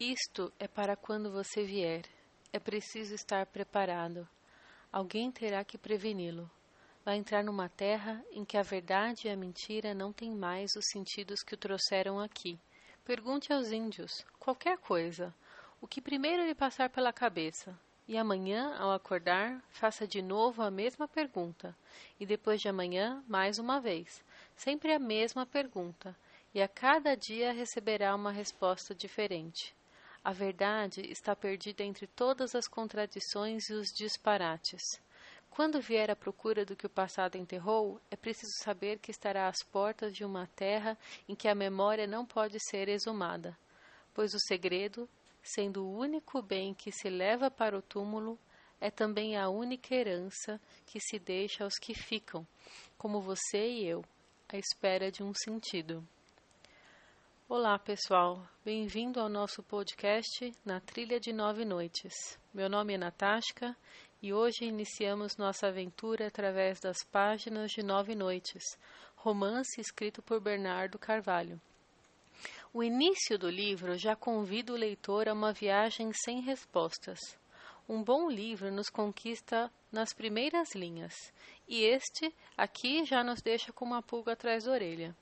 Isto é para quando você vier. É preciso estar preparado. Alguém terá que preveni-lo. Vai entrar numa terra em que a verdade e a mentira não têm mais os sentidos que o trouxeram aqui. Pergunte aos índios qualquer coisa, o que primeiro lhe passar pela cabeça. E amanhã, ao acordar, faça de novo a mesma pergunta. E depois de amanhã, mais uma vez. Sempre a mesma pergunta. E a cada dia receberá uma resposta diferente. A verdade está perdida entre todas as contradições e os disparates. Quando vier à procura do que o passado enterrou, é preciso saber que estará às portas de uma terra em que a memória não pode ser exumada, pois o segredo, sendo o único bem que se leva para o túmulo, é também a única herança que se deixa aos que ficam, como você e eu, à espera de um sentido. Olá, pessoal. Bem-vindo ao nosso podcast Na Trilha de Nove Noites. Meu nome é Natasha e hoje iniciamos nossa aventura através das páginas de Nove Noites, romance escrito por Bernardo Carvalho. O início do livro já convida o leitor a uma viagem sem respostas. Um bom livro nos conquista nas primeiras linhas, e este aqui já nos deixa com uma pulga atrás da orelha.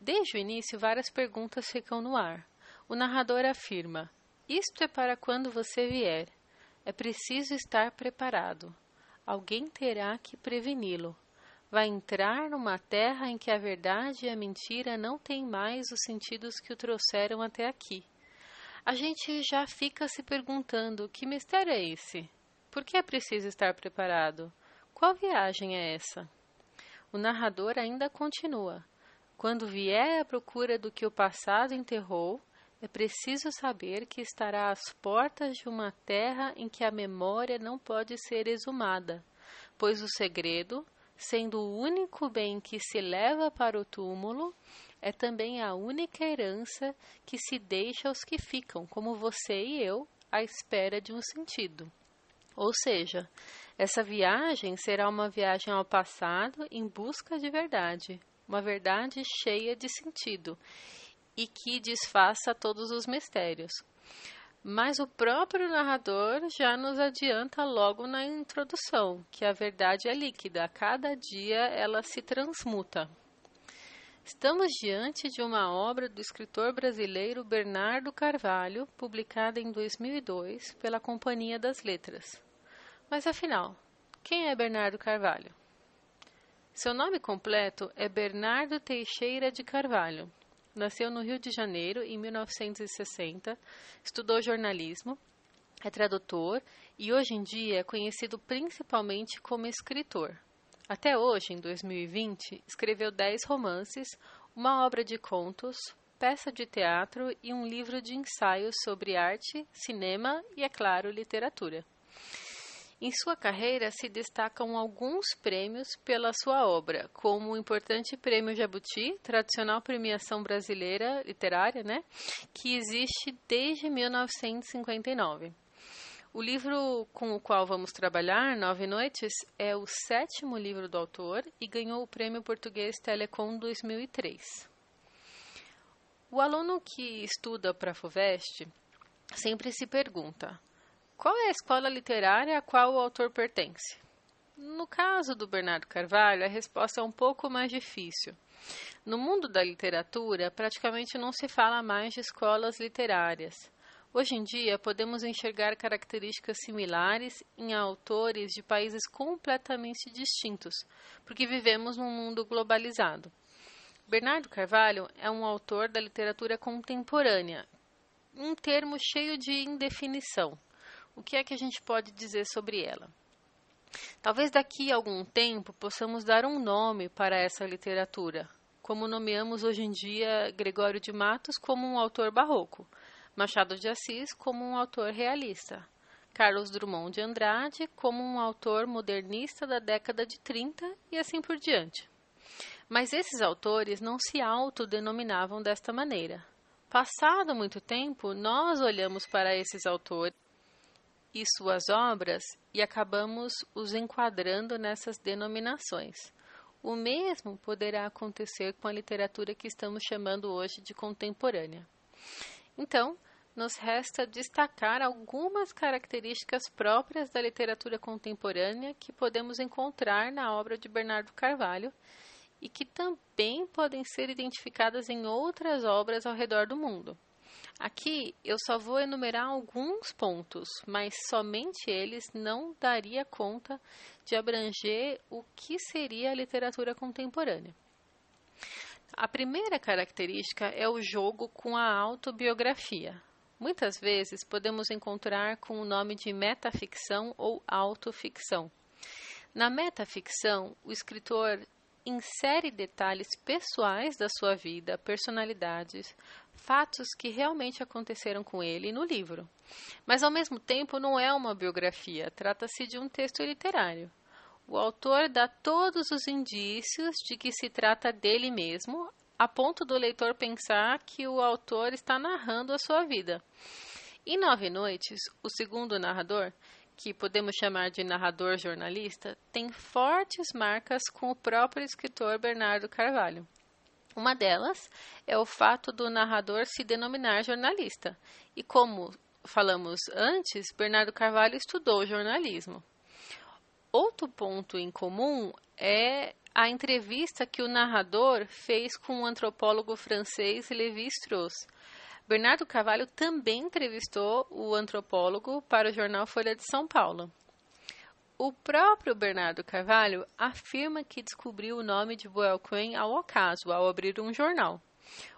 Desde o início, várias perguntas ficam no ar. O narrador afirma: Isto é para quando você vier. É preciso estar preparado. Alguém terá que preveni-lo. Vai entrar numa terra em que a verdade e a mentira não têm mais os sentidos que o trouxeram até aqui. A gente já fica se perguntando: que mistério é esse? Por que é preciso estar preparado? Qual viagem é essa? O narrador ainda continua. Quando vier à procura do que o passado enterrou, é preciso saber que estará às portas de uma terra em que a memória não pode ser exumada, pois o segredo, sendo o único bem que se leva para o túmulo, é também a única herança que se deixa aos que ficam, como você e eu, à espera de um sentido. Ou seja, essa viagem será uma viagem ao passado em busca de verdade, uma verdade cheia de sentido e que desfaça todos os mistérios. Mas o próprio narrador já nos adianta logo na introdução que a verdade é líquida, a cada dia ela se transmuta. Estamos diante de uma obra do escritor brasileiro Bernardo Carvalho, publicada em 2002 pela Companhia das Letras. Mas afinal, quem é Bernardo Carvalho? Seu nome completo é Bernardo Teixeira de Carvalho. Nasceu no Rio de Janeiro em 1960, estudou jornalismo, é tradutor e hoje em dia é conhecido principalmente como escritor. Até hoje, em 2020, escreveu dez romances, uma obra de contos, peça de teatro e um livro de ensaios sobre arte, cinema e, é claro, literatura. Em sua carreira se destacam alguns prêmios pela sua obra, como o importante Prêmio Jabuti, tradicional premiação brasileira literária, né, que existe desde 1959. O livro com o qual vamos trabalhar, Nove Noites, é o sétimo livro do autor e ganhou o Prêmio Português Telecom 2003. O aluno que estuda para a FUVEST sempre se pergunta: qual é a escola literária a qual o autor pertence? No caso do Bernardo Carvalho, a resposta é um pouco mais difícil. No mundo da literatura, praticamente não se fala mais de escolas literárias. Hoje em dia, podemos enxergar características similares em autores de países completamente distintos, porque vivemos num mundo globalizado. Bernardo Carvalho é um autor da literatura contemporânea, um termo cheio de indefinição. O que é que a gente pode dizer sobre ela? Talvez daqui a algum tempo possamos dar um nome para essa literatura, como nomeamos hoje em dia Gregório de Matos como um autor barroco, Machado de Assis como um autor realista, Carlos Drummond de Andrade como um autor modernista da década de 30 e assim por diante. Mas esses autores não se autodenominavam desta maneira. Passado muito tempo, nós olhamos para esses autores e suas obras e acabamos os enquadrando nessas denominações. O mesmo poderá acontecer com a literatura que estamos chamando hoje de contemporânea. Então, nos resta destacar algumas características próprias da literatura contemporânea que podemos encontrar na obra de Bernardo Carvalho e que também podem ser identificadas em outras obras ao redor do mundo. Aqui eu só vou enumerar alguns pontos, mas somente eles não daria conta de abranger o que seria a literatura contemporânea. A primeira característica é o jogo com a autobiografia. Muitas vezes podemos encontrar com o nome de metaficção ou autoficção. Na metaficção, o escritor insere detalhes pessoais da sua vida, personalidades, fatos que realmente aconteceram com ele no livro. Mas, ao mesmo tempo, não é uma biografia, trata-se de um texto literário. O autor dá todos os indícios de que se trata dele mesmo, a ponto do leitor pensar que o autor está narrando a sua vida. Em Nove Noites, o segundo narrador que podemos chamar de narrador jornalista, tem fortes marcas com o próprio escritor Bernardo Carvalho. Uma delas é o fato do narrador se denominar jornalista. E como falamos antes, Bernardo Carvalho estudou jornalismo. Outro ponto em comum é a entrevista que o narrador fez com o antropólogo francês Lévi Strauss, Bernardo Carvalho também entrevistou o antropólogo para o jornal Folha de São Paulo. O próprio Bernardo Carvalho afirma que descobriu o nome de Boel Quinn ao acaso, ao abrir um jornal.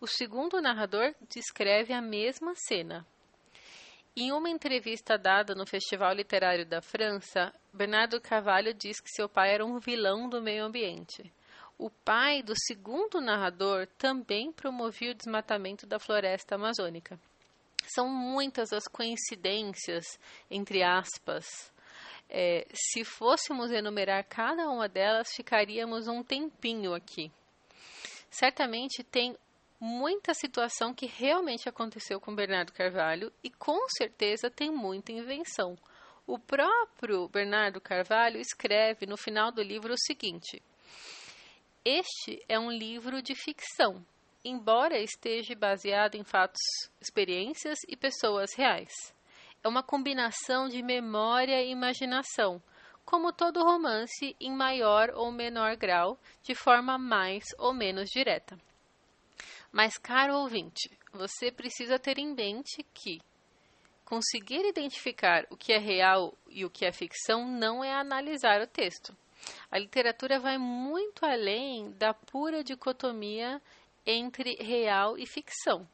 O segundo narrador descreve a mesma cena. Em uma entrevista dada no Festival Literário da França, Bernardo Carvalho diz que seu pai era um vilão do meio ambiente. O pai do segundo narrador também promovia o desmatamento da floresta amazônica. São muitas as coincidências, entre aspas. É, se fôssemos enumerar cada uma delas, ficaríamos um tempinho aqui. Certamente tem muita situação que realmente aconteceu com Bernardo Carvalho e com certeza tem muita invenção. O próprio Bernardo Carvalho escreve no final do livro o seguinte: este é um livro de ficção, embora esteja baseado em fatos, experiências e pessoas reais. É uma combinação de memória e imaginação, como todo romance em maior ou menor grau, de forma mais ou menos direta. Mas, caro ouvinte, você precisa ter em mente que conseguir identificar o que é real e o que é ficção não é analisar o texto. A literatura vai muito além da pura dicotomia entre real e ficção.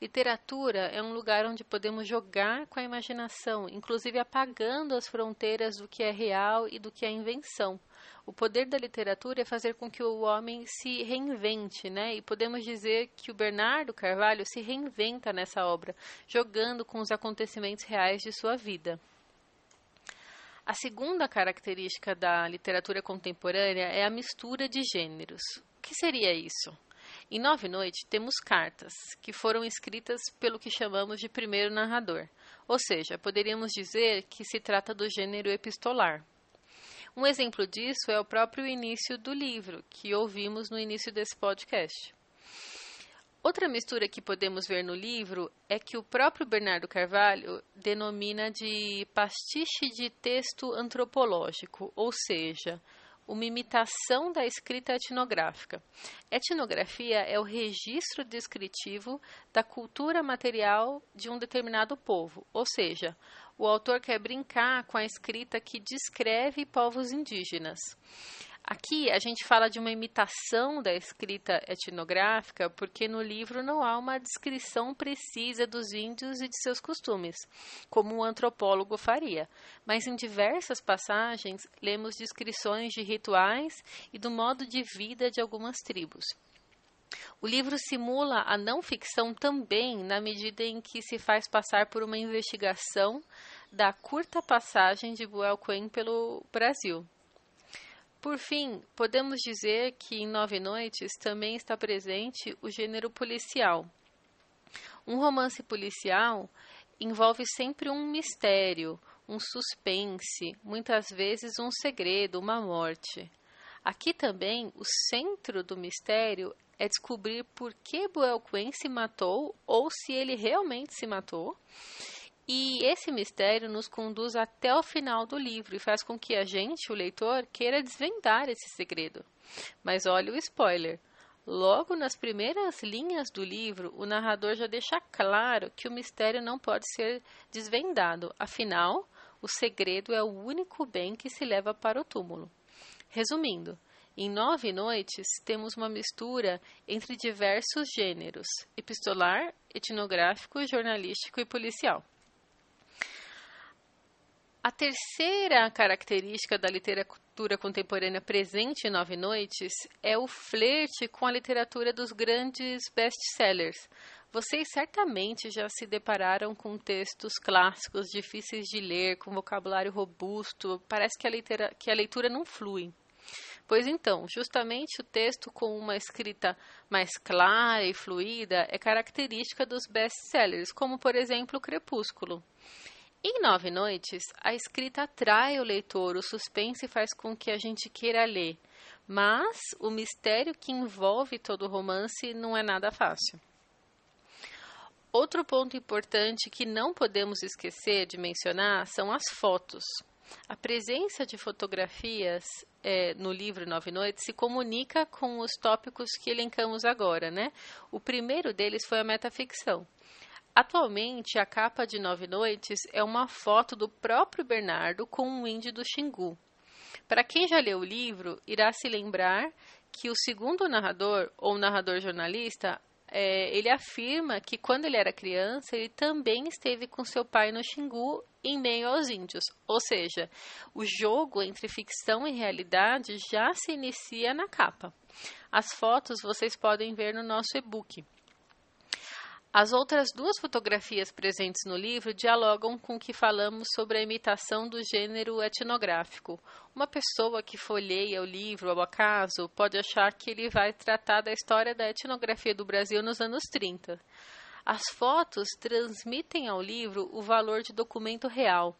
Literatura é um lugar onde podemos jogar com a imaginação, inclusive apagando as fronteiras do que é real e do que é invenção. O poder da literatura é fazer com que o homem se reinvente, né? E podemos dizer que o Bernardo Carvalho se reinventa nessa obra, jogando com os acontecimentos reais de sua vida. A segunda característica da literatura contemporânea é a mistura de gêneros. O que seria isso? Em Nove Noites temos cartas, que foram escritas pelo que chamamos de primeiro narrador, ou seja, poderíamos dizer que se trata do gênero epistolar. Um exemplo disso é o próprio início do livro, que ouvimos no início desse podcast. Outra mistura que podemos ver no livro é que o próprio Bernardo Carvalho denomina de pastiche de texto antropológico, ou seja, uma imitação da escrita etnográfica. Etnografia é o registro descritivo da cultura material de um determinado povo, ou seja, o autor quer brincar com a escrita que descreve povos indígenas. Aqui a gente fala de uma imitação da escrita etnográfica, porque no livro não há uma descrição precisa dos índios e de seus costumes, como um antropólogo faria, mas em diversas passagens lemos descrições de rituais e do modo de vida de algumas tribos. O livro simula a não ficção também na medida em que se faz passar por uma investigação da curta passagem de Quinn pelo Brasil. Por fim, podemos dizer que em Nove Noites também está presente o gênero policial. Um romance policial envolve sempre um mistério, um suspense, muitas vezes um segredo, uma morte. Aqui também o centro do mistério é descobrir por que Buell Quinn se matou ou se ele realmente se matou. E esse mistério nos conduz até o final do livro e faz com que a gente, o leitor, queira desvendar esse segredo. Mas olha o spoiler. Logo nas primeiras linhas do livro, o narrador já deixa claro que o mistério não pode ser desvendado, afinal, o segredo é o único bem que se leva para o túmulo. Resumindo, em Nove Noites temos uma mistura entre diversos gêneros: epistolar, etnográfico, jornalístico e policial. A terceira característica da literatura contemporânea presente em Nove Noites é o flerte com a literatura dos grandes best-sellers. Vocês certamente já se depararam com textos clássicos difíceis de ler, com vocabulário robusto, parece que a, litera que a leitura não flui. Pois então, justamente o texto com uma escrita mais clara e fluida é característica dos best-sellers, como por exemplo o Crepúsculo. Em Nove Noites, a escrita atrai o leitor, o suspense faz com que a gente queira ler, mas o mistério que envolve todo o romance não é nada fácil. Outro ponto importante que não podemos esquecer de mencionar são as fotos. A presença de fotografias é, no livro Nove Noites se comunica com os tópicos que elencamos agora, né? O primeiro deles foi a metaficção. Atualmente, a capa de Nove Noites é uma foto do próprio Bernardo com um índio do Xingu. Para quem já leu o livro, irá se lembrar que o segundo narrador, ou narrador jornalista, é, ele afirma que quando ele era criança, ele também esteve com seu pai no Xingu em meio aos índios. Ou seja, o jogo entre ficção e realidade já se inicia na capa. As fotos vocês podem ver no nosso e-book. As outras duas fotografias presentes no livro dialogam com o que falamos sobre a imitação do gênero etnográfico. Uma pessoa que folheia o livro ao acaso pode achar que ele vai tratar da história da etnografia do Brasil nos anos 30. As fotos transmitem ao livro o valor de documento real,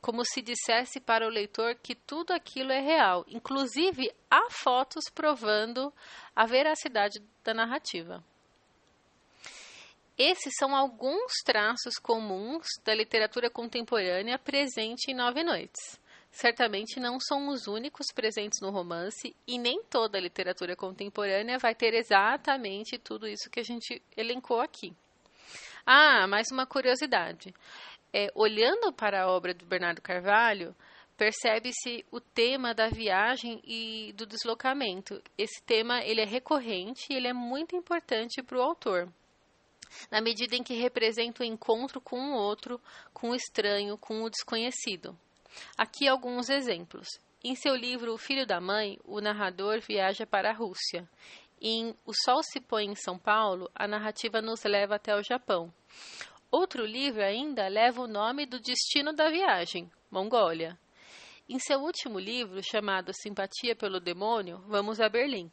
como se dissesse para o leitor que tudo aquilo é real, inclusive há fotos provando a veracidade da narrativa. Esses são alguns traços comuns da literatura contemporânea presente em Nove Noites. Certamente não são os únicos presentes no romance e nem toda a literatura contemporânea vai ter exatamente tudo isso que a gente elencou aqui. Ah, mais uma curiosidade. É, olhando para a obra do Bernardo Carvalho, percebe-se o tema da viagem e do deslocamento. Esse tema ele é recorrente e ele é muito importante para o autor na medida em que representa o encontro com o outro, com o estranho, com o desconhecido. Aqui alguns exemplos. Em seu livro O Filho da Mãe, o narrador viaja para a Rússia. Em O Sol se põe em São Paulo, a narrativa nos leva até o Japão. Outro livro ainda leva o nome do destino da viagem, Mongólia. Em seu último livro, chamado Simpatia pelo Demônio, vamos a Berlim.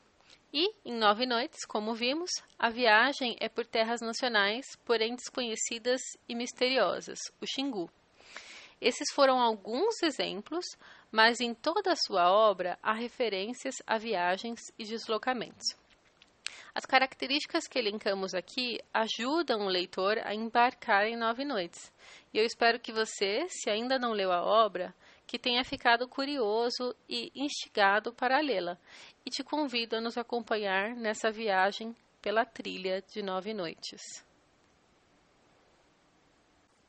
E, em Nove Noites, como vimos, a viagem é por terras nacionais, porém desconhecidas e misteriosas, o Xingu. Esses foram alguns exemplos, mas em toda a sua obra há referências a viagens e deslocamentos. As características que elencamos aqui ajudam o leitor a embarcar em Nove Noites. E eu espero que você, se ainda não leu a obra, que tenha ficado curioso e instigado para lê-la, e te convido a nos acompanhar nessa viagem pela trilha de nove noites.